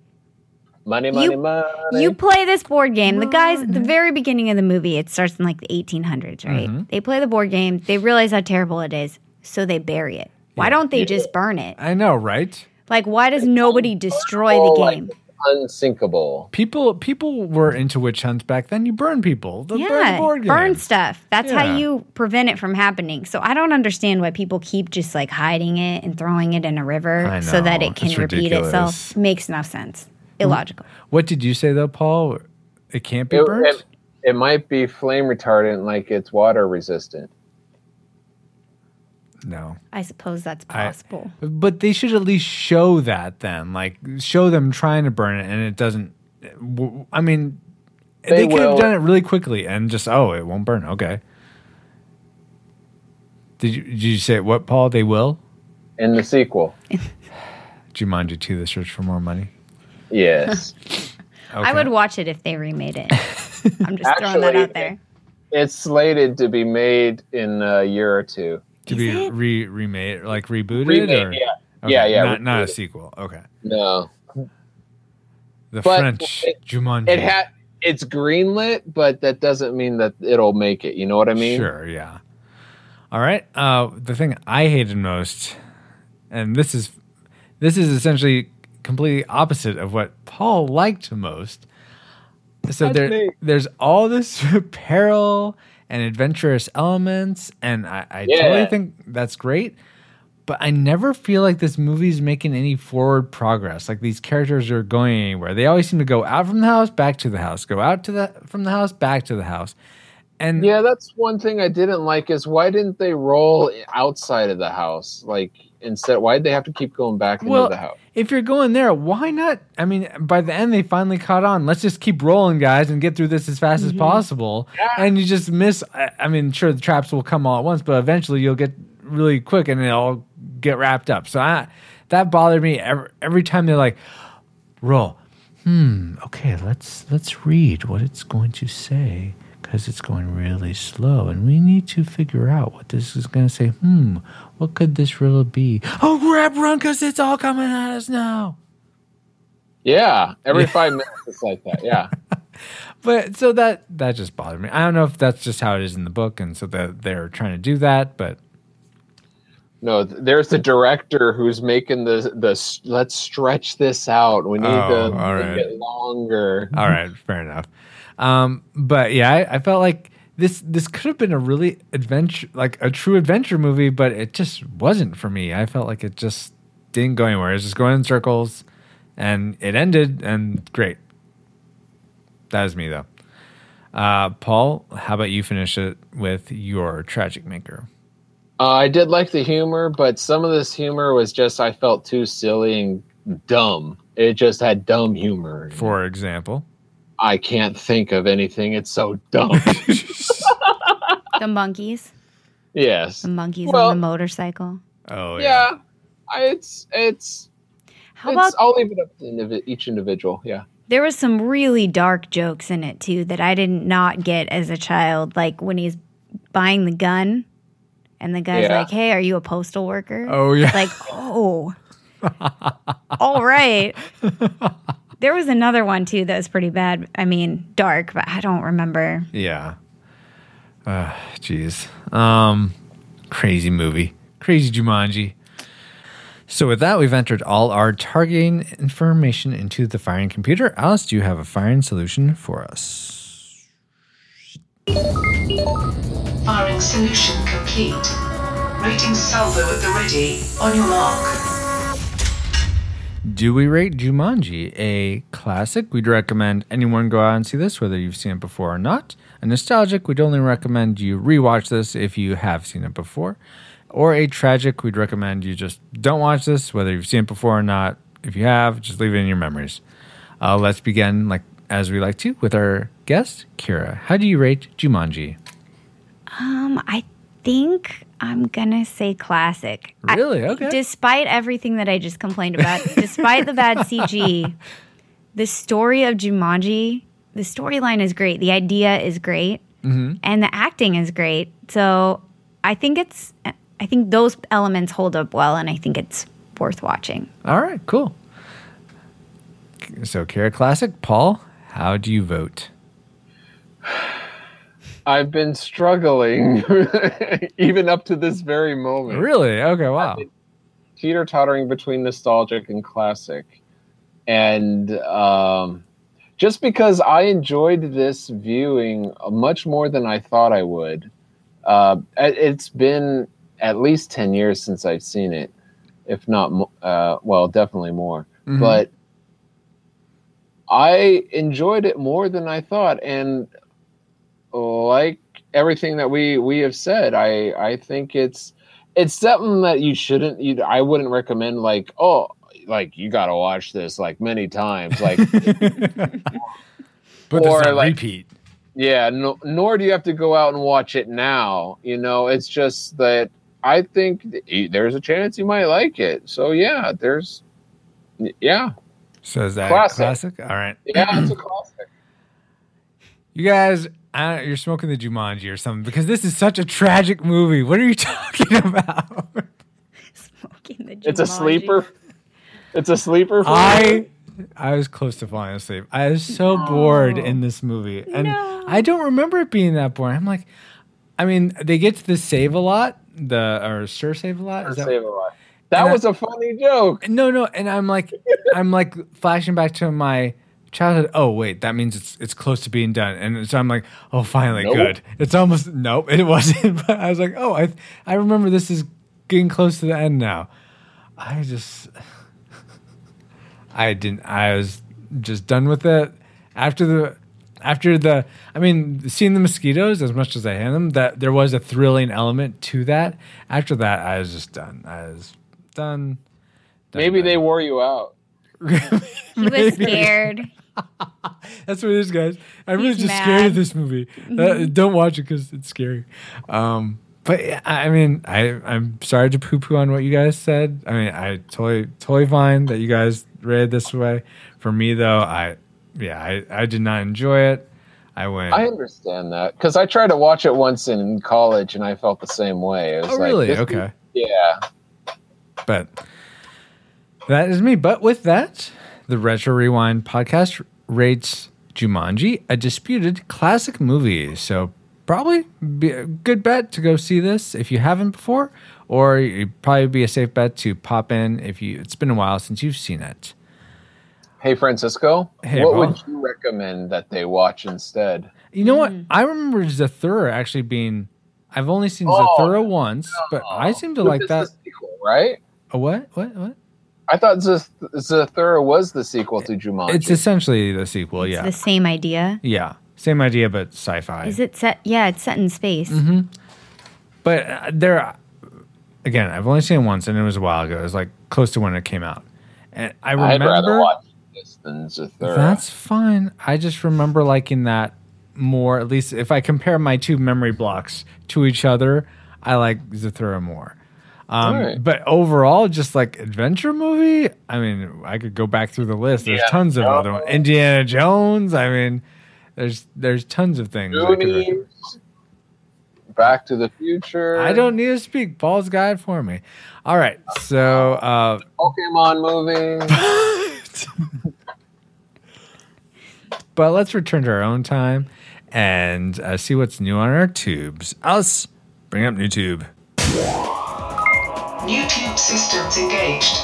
money, money, You- money. You play this board game. The guys at the very beginning of the movie, it starts in like the 1800s, right? Mm-hmm. They play the board game. They realize how terrible it is, so they bury it. Why don't they just burn it? I know, right? Like, why does nobody destroy the like game? unsinkable. People people were into witch hunts back then. You burn people. The, burn Yeah, board game. burn stuff. That's Yeah. how you prevent it from happening. So I don't understand why people keep just like hiding it and throwing it in a river so that it can It's repeat ridiculous. itself. Makes no sense. Illogical. Mm-hmm. What did you say though, Paul? It can't be It, burnt. it, it might be flame retardant like it's water resistant. No. I suppose that's I- possible. But they should at least show that then, like show them trying to burn it, and it doesn't. I mean, they, They could have done it really quickly and just oh, it won't burn. Okay. Did you did you say what, Paul? They will. In the sequel. Jumanji two: The Search for More Money. Yes. I would watch it if they remade it. I'm just throwing that out there. it's slated to be made in a year or two. To Is be it? re remade, like rebooted, Remade, or yeah. Okay, Yeah, yeah, not, not a rebooted. sequel. Okay, No. the But French it- Jumanji. It had it's greenlit, but that doesn't mean that it'll make it. You know what I mean? Sure, yeah. All right. Uh, the thing I hated most, and this is this is essentially completely opposite of what Paul liked most. So That's there, me. there's all this peril and adventurous elements, and I, I Yeah. totally think that's great. But I never feel like this movie's making any forward progress. Like these characters are going anywhere. They always seem to go out from the house, back to the house, go out to the from the house, back to the house And Yeah, that's one thing I didn't like is why didn't they roll outside of the house? Like instead, why'd they have to keep going back into the house? if you're going there, why not? I mean, by the end, they finally caught on. Let's just keep rolling, guys, and get through this as fast as possible. And you just miss. I, I mean, sure, the traps will come all at once, but eventually you'll get really quick and it'll get wrapped up. So I, that bothered me every, every time they're like, roll. Hmm. Okay, let's let's read what it's going to say because it's going really slow, and we need to figure out what this is going to say. Hmm. What could this really be? Oh, grab, run, because it's all coming at us now. Yeah, every five minutes it's like that. Yeah. But so that that just bothered me. I don't know if that's just how it is in the book, and so that they're trying to do that. But No, there's the director who's making the the let's stretch this out. We need Oh, to all make it longer. all right, fair enough. Um, but yeah, I, I felt like this this could have been a really adventure, like a true adventure movie, but it just wasn't for me. I felt like it just didn't go anywhere. It was just going in circles, and it ended, and great. That is me though. Uh, Paul, how about you finish it with your tragic maker? Uh, I did like the humor, but some of this humor was just I felt too silly and dumb. It just had dumb humor. For example, I can't think of anything. It's so dumb. The monkeys. yes. The monkeys Well- on the motorcycle. oh Yeah. I, it's it's. How it's about I'll leave it up to indivi- each individual. Yeah. there was some really dark jokes in it too that I did not get as a child, like when he's buying the gun and the guy's Yeah. like, "Hey, are you a postal worker?" Oh, yeah. Like, "Oh. All right." There was another one too that was pretty bad. I mean, dark, but I don't remember. Yeah. Uh, jeez. Um, crazy movie. Crazy Jumanji. So with that, we've entered all our targeting information into the firing computer. Alice, do you have a firing solution for us? Firing solution complete. Rating salvo at the ready. On your mark. Do we rate Jumanji a classic? We'd recommend anyone go out and see this, whether you've seen it before or not. A nostalgic, we'd only recommend you rewatch this if you have seen it before. Or a tragic, we'd recommend you just don't watch this, whether you've seen it before or not. If you have, just leave it in your memories. Uh, let's begin, like as we like to, with our guest, Ciara. How do you rate Jumanji? Um, I think I'm gonna say classic. I- Really? Okay. despite everything that I just complained about, despite the bad CG, the story of Jumanji, the storyline is great. The idea is great, mm-hmm. and the acting is great. So I think it's, I think those elements hold up well, and I think it's worth watching. All right, cool. So, Ciara Classic. Paul, how do you vote? I've been struggling even up to this very moment. Really? Okay, wow. teeter tottering between nostalgic and classic. And um, just because I enjoyed this viewing much more than I thought I would, uh, it- it's been at least 10 years since I've seen it, if not, uh, well, definitely more. Mhm. But I enjoyed it more than I thought. And like everything that we, we have said, I, I think it's, it's something that you shouldn't you i wouldn't recommend like oh like you gotta watch this like many times like But Or, does like- repeat. yeah no, nor do you have to go out and watch it now you know it's just that i think th- there's a chance you might like it so yeah there's yeah So is that Classic. classic? All right. yeah it's a classic You guys, I, you're smoking the Jumanji or something because this is such a tragic movie. What are you talking about? Smoking the Jumanji. it's a sleeper it's a sleeper for I you? I was close to falling asleep. I was so bored in this movie, and No. I don't remember it being that boring. I'm like, I mean, they get to the save a lot, the or Sir save a lot. Is that- Save a lot. that And was a funny joke No, no, and I'm like, I'm like flashing back to my childhood. Oh wait, that means it's it's close to being done, and so I'm like, oh, finally, Nope. good. It's almost nope, it wasn't. But I was like, oh, I I remember this is getting close to the end now. I just, I didn't. I was just done with it after the after the, I mean, seeing the mosquitoes as much as I hate them, that there was a thrilling element to that. After that, I was just done. I was done. done Maybe they wore you out. He was scared. That's what it is, guys. I'm really He's just scared of this movie. Uh, don't watch it because it's scary. Um, but yeah, I I mean, I I'm sorry to poo poo on what you guys said. I mean, I totally totally fine that you guys read this way. For me though, I yeah, I I did not enjoy it. I went. I understand that because I tried to watch it once in college and I felt the same way. It was oh like, really? this- Okay. Yeah. But that is me. But with that, the Retro Rewind podcast rates Jumanji a disputed classic movie. So probably be a good bet to go see this if you haven't before, or it'd probably be a safe bet to pop in if you. It's been a while since you've seen it. Hey Francisco, Hey, what Paul. would you recommend that they watch instead? You know what? Hmm. I remember Zathura actually being. I've only seen Oh, Zathura once, but I seem to But like it's that. the sequel, right? A what? What? What? I thought Zath- Zathura was the sequel to Jumanji. It's essentially the sequel. It's Yeah. the same idea. Yeah. Same idea, but sci-fi. Is it set? Yeah, it's set in space. Mm-hmm. But uh, there, again, I've only seen it once, and it was a while ago. It was like close to when it came out, and I remember. I'd rather remember watch this than Zathura. that's fine. I just remember liking that more. At least if I compare my two memory blocks to each other, I like Zathura more. Um, Alright. But overall, just like adventure movie, I mean, I could go back through the list. There's Yeah. tons of Oh. other ones. Indiana Jones. I mean, there's there's tons of things. I could recommend. Goonies, Back to the Future. I don't need to speak. Paul's guide for me. All right. So, uh, Pokemon movie. but let's return to our own time and uh, see what's new on our tubes. Alice, bring up new tube. New tube systems engaged.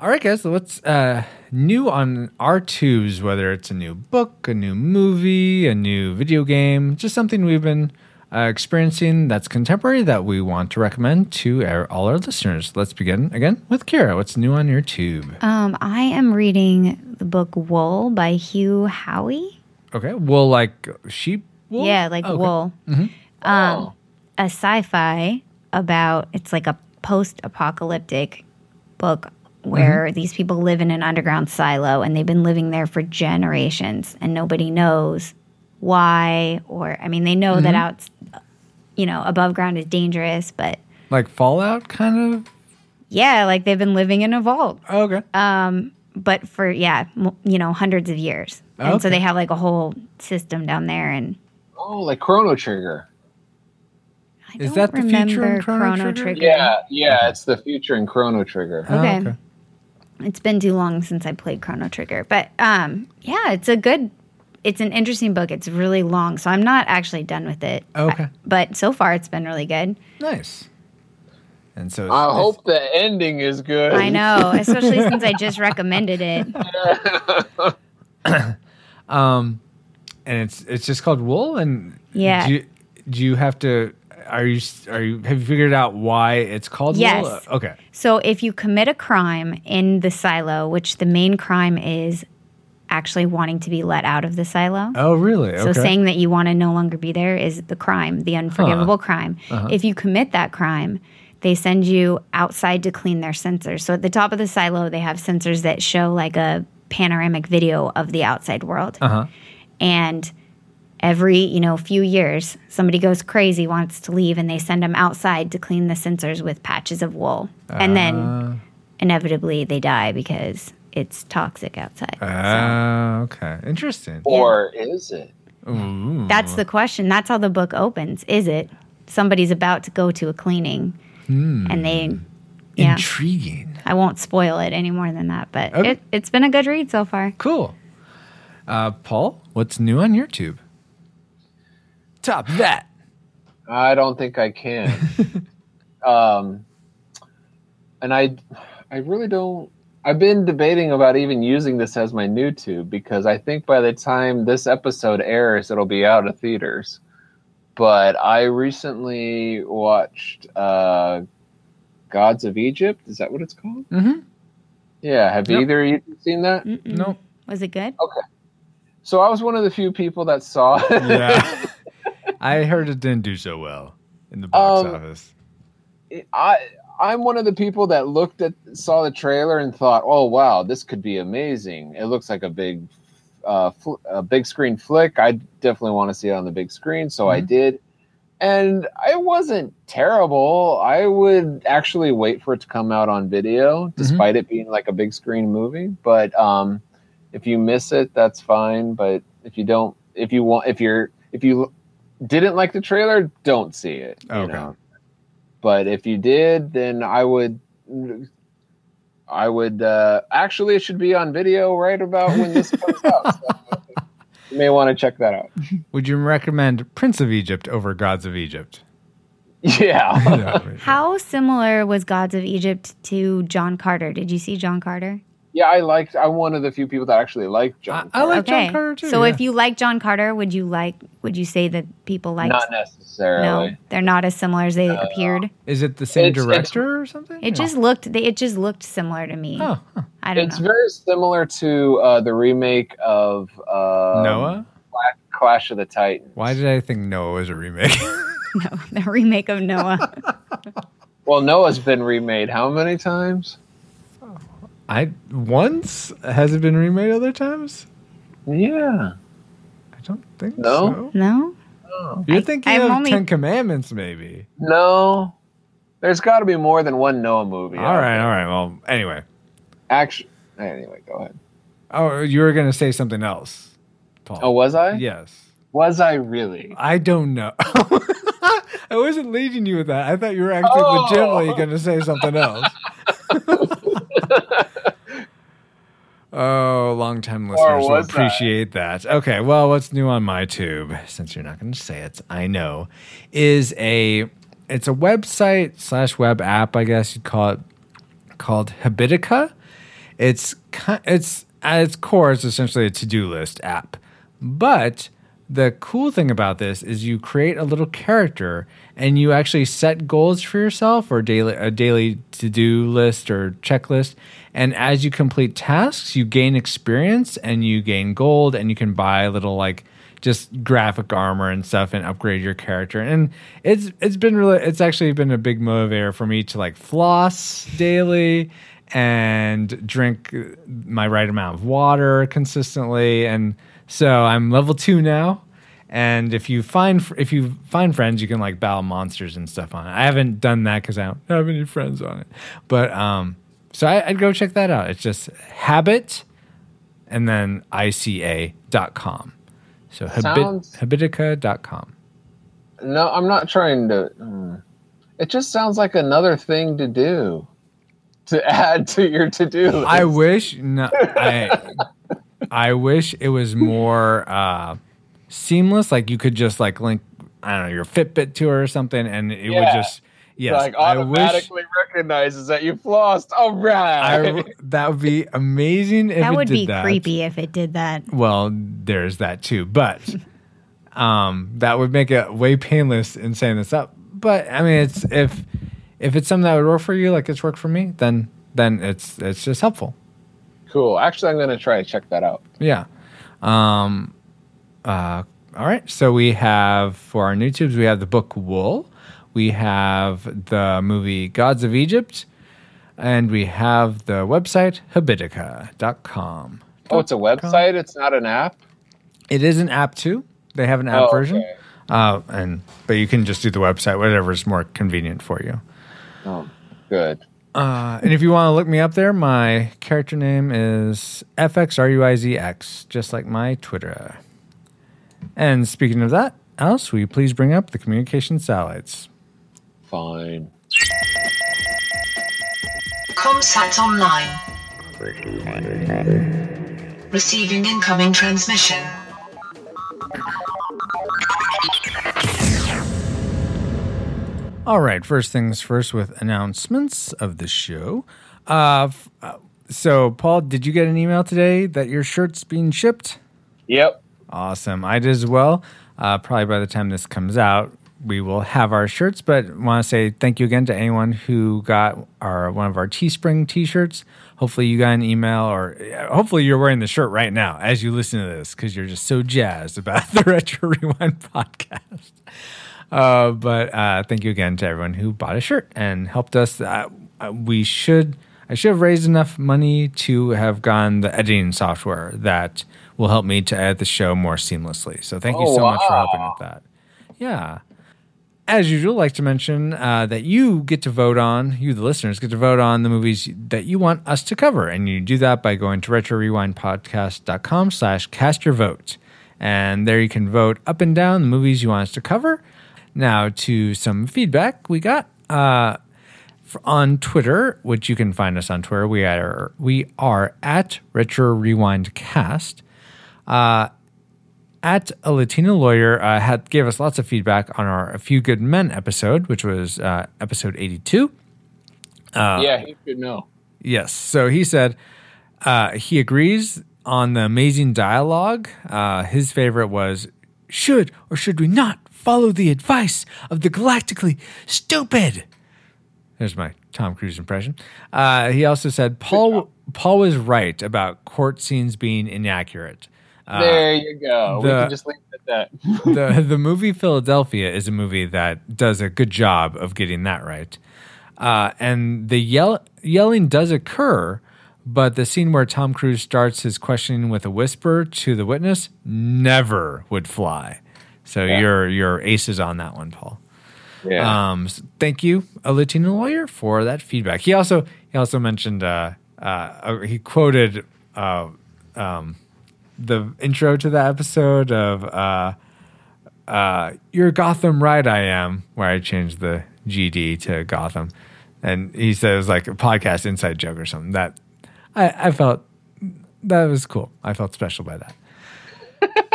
All right, guys. So what's uh, new on our tubes? Whether it's a new book, a new movie, a new video game, just something we've been uh, experiencing that's contemporary that we want to recommend to our, all our listeners. Let's begin again with Ciara. What's new on your tube? Um, I am reading the book Wool by Hugh Howey. Okay. wool like sheep. Wool? Yeah, like Okay. wool. Um, Oh. A sci-fi about it's like a post-apocalyptic book where Mm-hmm. these people live in an underground silo and they've been living there for generations and nobody knows why or I mean they know Mm-hmm. that out you know above ground is dangerous but Like Fallout, kind of. yeah like they've been living in a vault Oh, okay. Um but for yeah m- you know hundreds of years and so they have like a whole system down there and Oh, like Chrono Trigger. I Is that the future in remember Chrono Trigger? Yeah, yeah, it's the future in Chrono Trigger. Oh, Okay. It's been too long since I played Chrono Trigger, but um, yeah, it's a good. It's an interesting book. It's really long, so I'm not actually done with it. Okay. I- but so far, it's been really good. Nice. And so I hope the ending is good. I know, especially since I just recommended it. Um, and it's it's just called wool. And Yeah. do you, do you have to? Are you are you have you figured out why it's called Yes. Okay. So if you commit a crime in the silo, which the main crime is actually wanting to be let out of the silo. Oh, really? So saying that you want to no longer be there is the crime, the unforgivable crime. Uh-huh. If you commit that crime, they send you outside to clean their sensors. So at the top of the silo, they have sensors that show like a panoramic video of the outside world. Uh-huh. And every, you know, few years, somebody goes crazy, wants to leave, and they send them outside to clean the sensors with patches of wool. And Uh. then inevitably they die because it's toxic outside. So Ah, okay. Interesting. Or is it? Ooh. That's the question. That's how the book opens. Is it somebody's about to go to a cleaning and they yeah. Intriguing. I won't spoil it any more than that, but Okay. it, it's been a good read so far. Cool. Uh, Paul, what's new on your tube? Top that. I don't think I can. um, and I, I really don't. I've been debating about even using this as my new tube because I think by the time this episode airs, it'll be out of theaters. But I recently watched uh, Gods of Egypt. Is that what it's called? Mm-hmm. Yeah. Have Yep. either of you seen that? Mm-mm. Nope. Was it good? Okay. So I was one of the few people that saw it. Yeah. I heard it didn't do so well in the box Um, office. I I'm one of the people that looked at saw the trailer and thought, "Oh wow, this could be amazing. It looks like a big uh fl- a big screen flick. I definitely want to see it on the big screen." So I Mhm. did. And it wasn't terrible. I would actually wait for it to come out on video despite it being like a big screen movie, but um if you miss it, that's fine, but if you don't if you want if you're if you didn't like the trailer, don't see it. you Okay. know? But if you did, then I would I would uh actually it should be on video right about when this comes out. So you may want to check that out. Would you recommend Prince of Egypt over Gods of Egypt? Yeah. Yeah. How similar was Gods of Egypt to John Carter? Did you see John Carter? Yeah, I liked I'm one of the few people that actually like John. I- I like- Carter. John Carter too, So yeah. if you like John Carter, would you like would you say that people like not necessarily. No, they're not as similar as they appeared. Is it the same It's- it's- director or something? It just looked they, it just looked similar to me. Oh, huh. I don't It's know. very similar to uh, the remake of uh, Noah? Clash of the Titans. Why did I think Noah was a remake? no, the remake of Noah. Well, Noah's been remade how many times? I once has it been remade other times? Yeah. I don't think No? so. no? Oh. You're I- thinking I'm of only- Ten Commandments, maybe. No. There's got to be more than one Noah movie. All right, there. all right. Well, anyway. Actually, anyway, go ahead. Oh, you were going to say something else, Paul. Oh, was I? yes. Was I really? I don't know. I wasn't leading you with that. I thought you were actually Oh. legitimately going to say something else. oh, long time listeners will was that? appreciate that. Okay, well, what's new on my tube, since you're not going to say it, I know, is a it's a website slash web app, I guess you'd call it, called Habitica. It's it's at its core, it's essentially a to do list app, but the cool thing about this is you create a little character and you actually set goals for yourself or daily a daily to-do list or checklist. And as you complete tasks you gain experience and you gain gold and you can buy little like just graphic armor and stuff and upgrade your character. And it's it's been really it's actually been a big motivator for me to like floss daily and drink my right amount of water consistently. And so i'm level 2 now and if you find if you find friends you can like battle monsters and stuff on it i haven't done that because i don't have any friends on it but um so I, i'd go check that out it's just habit and then ica.com so habit, habitica.com No, I'm not trying to. mm. It just sounds like another thing to do to add to your to do. I wish no, I I wish it was more uh, seamless. Like you could just like link I don't know your Fitbit to it or something, and it would just yes. like I wish automatically recognizes that you flossed. All right. I, that would be amazing if that it would did be that. creepy if it did that. Well, there's that too, but um, that would make it way painless in saying this up. But I mean, it's if if it's something that would work for you, like it's worked for me, then then it's it's just helpful. Cool. Actually, I'm gonna try to check that out. Yeah. Um, uh, all right. So we have for our new tubes, we have the book Wool, we have the movie Gods of Egypt, and we have the website habitica.com. Oh, it's a website. It's not an app. It is an app too. They have an app Oh, version. okay. Uh, and but you can just do the website, whatever is more convenient for you. Oh, good. Uh, and if you want to look me up there, my character name is FXRUIZX, just like my Twitter. And speaking of that, Alice, will you please bring up the communication satellites? Fine. Comsat online. Receiving incoming transmission. All right, first things first with announcements of the show. Uh, f- uh, so, Paul, did you get an email today that your shirt's being shipped? Yep. Awesome. I did as well. Uh, probably by the time this comes out, we will have our shirts. But want to say thank you again to anyone who got our one of our Teespring T-shirts. Hopefully, you got an email, or uh, hopefully, you're wearing the shirt right now as you listen to this because you're just so jazzed about the Retro Rewind podcast. Uh, but uh, thank you again to everyone who bought a shirt and helped us. Uh, uh, we should. I should have raised enough money to have gotten the editing software that will help me to edit the show more seamlessly. So thank you Oh, so much for helping with that. Yeah. As usual, like to mention uh, that you get to vote on, you the listeners get to vote on the movies that you want us to cover. And you do that by going to retrorewindpodcast.com slash cast your vote. And there you can vote up and down the movies you want us to cover. Now to some feedback we got. Uh, on Twitter, which you can find us on Twitter, we are we are at Retro Rewind Cast. Uh, at a Latina lawyer uh, had gave us lots of feedback on our A Few Good Men episode, which was uh, episode eighty two. yeah, he should know. Yes. So he said uh, he agrees on the amazing dialogue. Uh, his favorite was should or should we not follow the advice of the galactically stupid? There's my Tom Cruise impression. Uh, he also said Paul Paul was right about court scenes being inaccurate. there you go. we Uh, the- can just leave it at that. the the movie Philadelphia is a movie that does a good job of getting that right. Uh, and the yell, yelling does occur, but the scene where Tom Cruise starts his questioning with a whisper to the witness never would fly. So Yeah. your your aces on that one, Paul. yeah. Um, s- thank you, a Latino lawyer, for that feedback. He also he also mentioned uh, uh, uh, he quoted uh, um, the intro to the episode of uh, uh, "You're Gotham, right? I am," where I changed the GD to Gotham, and he said it was like a podcast inside joke or something. That I, I felt that was cool. I felt special by that.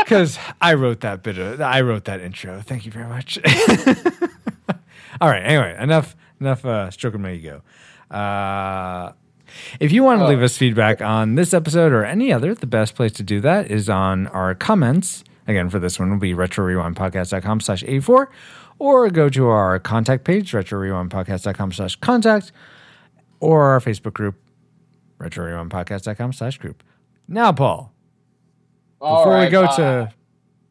Because I wrote that bit of, I wrote that intro. Thank you very much. All right. Anyway, enough enough uh, stroking my ego. Uh, if you want to leave us feedback on this episode or any other, the best place to do that is on our comments. Again, for this one will be retrorewindpodcast.com slash 84 or go to our contact page, retrorewindpodcast.com slash contact or our Facebook group, retrorewindpodcast.com slash group. Now, Paul, All before we go bye. to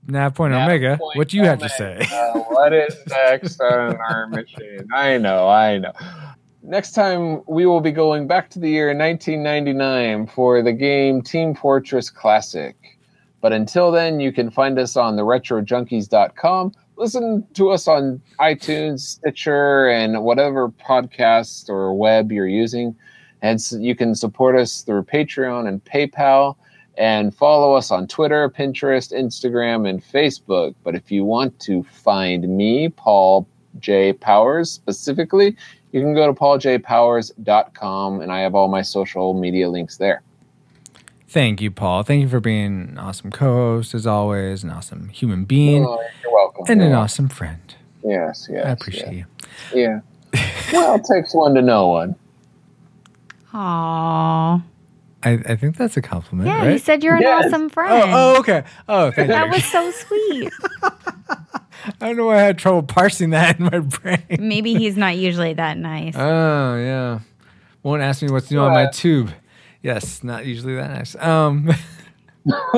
Nav Point Nav Omega, point what do you have to say? Uh, what is next on our mission? I know, I know. Next time, we will be going back to the year 1999 for the game Team Fortress Classic. But until then, you can find us on the retrojunkies.com. Listen to us on iTunes, Stitcher, and whatever podcast or web you're using. And s- you can support us through Patreon and PayPal and follow us on Twitter, Pinterest, Instagram, and Facebook. But if you want to find me, Paul J. Powers specifically, you can go to pauljpowers.com and I have all my social media links there. Thank you, Paul. Thank you for being an awesome co-host, as always, an awesome human being, Oh, you're welcome. and an awesome friend. welcome. Yes, yes. I appreciate you. Yeah. yeah. well, it takes one to know one. Aww. I, I think that's a compliment, Yeah, right? you said you're an Yes. awesome friend. oh, oh, okay. Oh, thank That you. That was so sweet. I don't know why I had trouble parsing that in my brain. Maybe he's not usually that nice. Oh, yeah. Won't ask me what's new on my tube. Yes, not usually that nice. Um,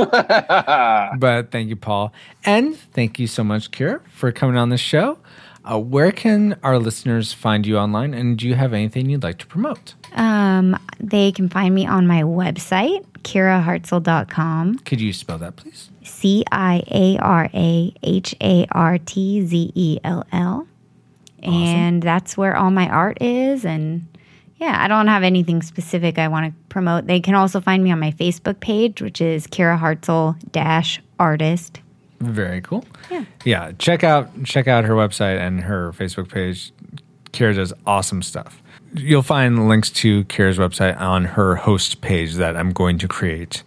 but thank you, Paul. And thank you so much, Ciara, for coming on the show. Uh, where can our listeners find you online? And do you have anything you'd like to promote? Um, they can find me on my website, ciarahartzell.com. Could you spell that, please? C I A R A H A R T Z E L L. And that's where all my art is. And yeah, I don't have anything specific I want to promote. They can also find me on my Facebook page, which is Ciara Hartzell dash artist. Very cool. Yeah. Yeah. Check out check out her website and her Facebook page. Ciara does awesome stuff. You'll find links to Ciara's website on her host page that I'm going to create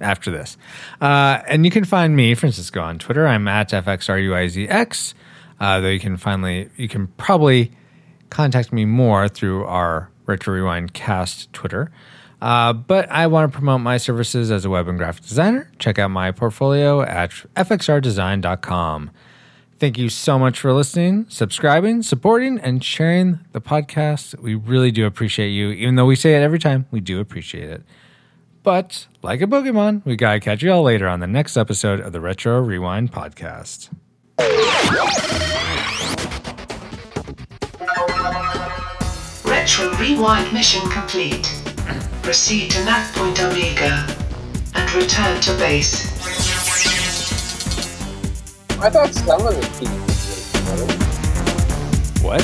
after this. Uh, and you can find me, Francisco, on Twitter. I'm at FXRUIZX. Uh, though you can finally you can probably contact me more through our Retro Rewind Cast Twitter. Uh, but I want to promote my services as a web and graphic designer. Check out my portfolio at fxrdesign.com. Thank you so much for listening, subscribing, supporting, and sharing the podcast. We really do appreciate you. Even though we say it every time, we do appreciate it. But like a Pokemon, we gotta catch you all later on the next episode of the Retro Rewind podcast. Retro Rewind mission complete. Proceed to nav point Omega and return to base. I thought some of the pieces What?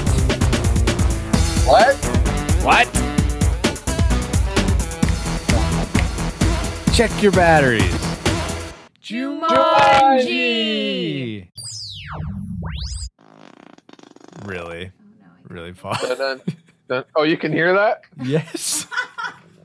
What? What? Check your batteries. Jumanji! Really? Oh, really, Paul? Oh, you can hear that? yes.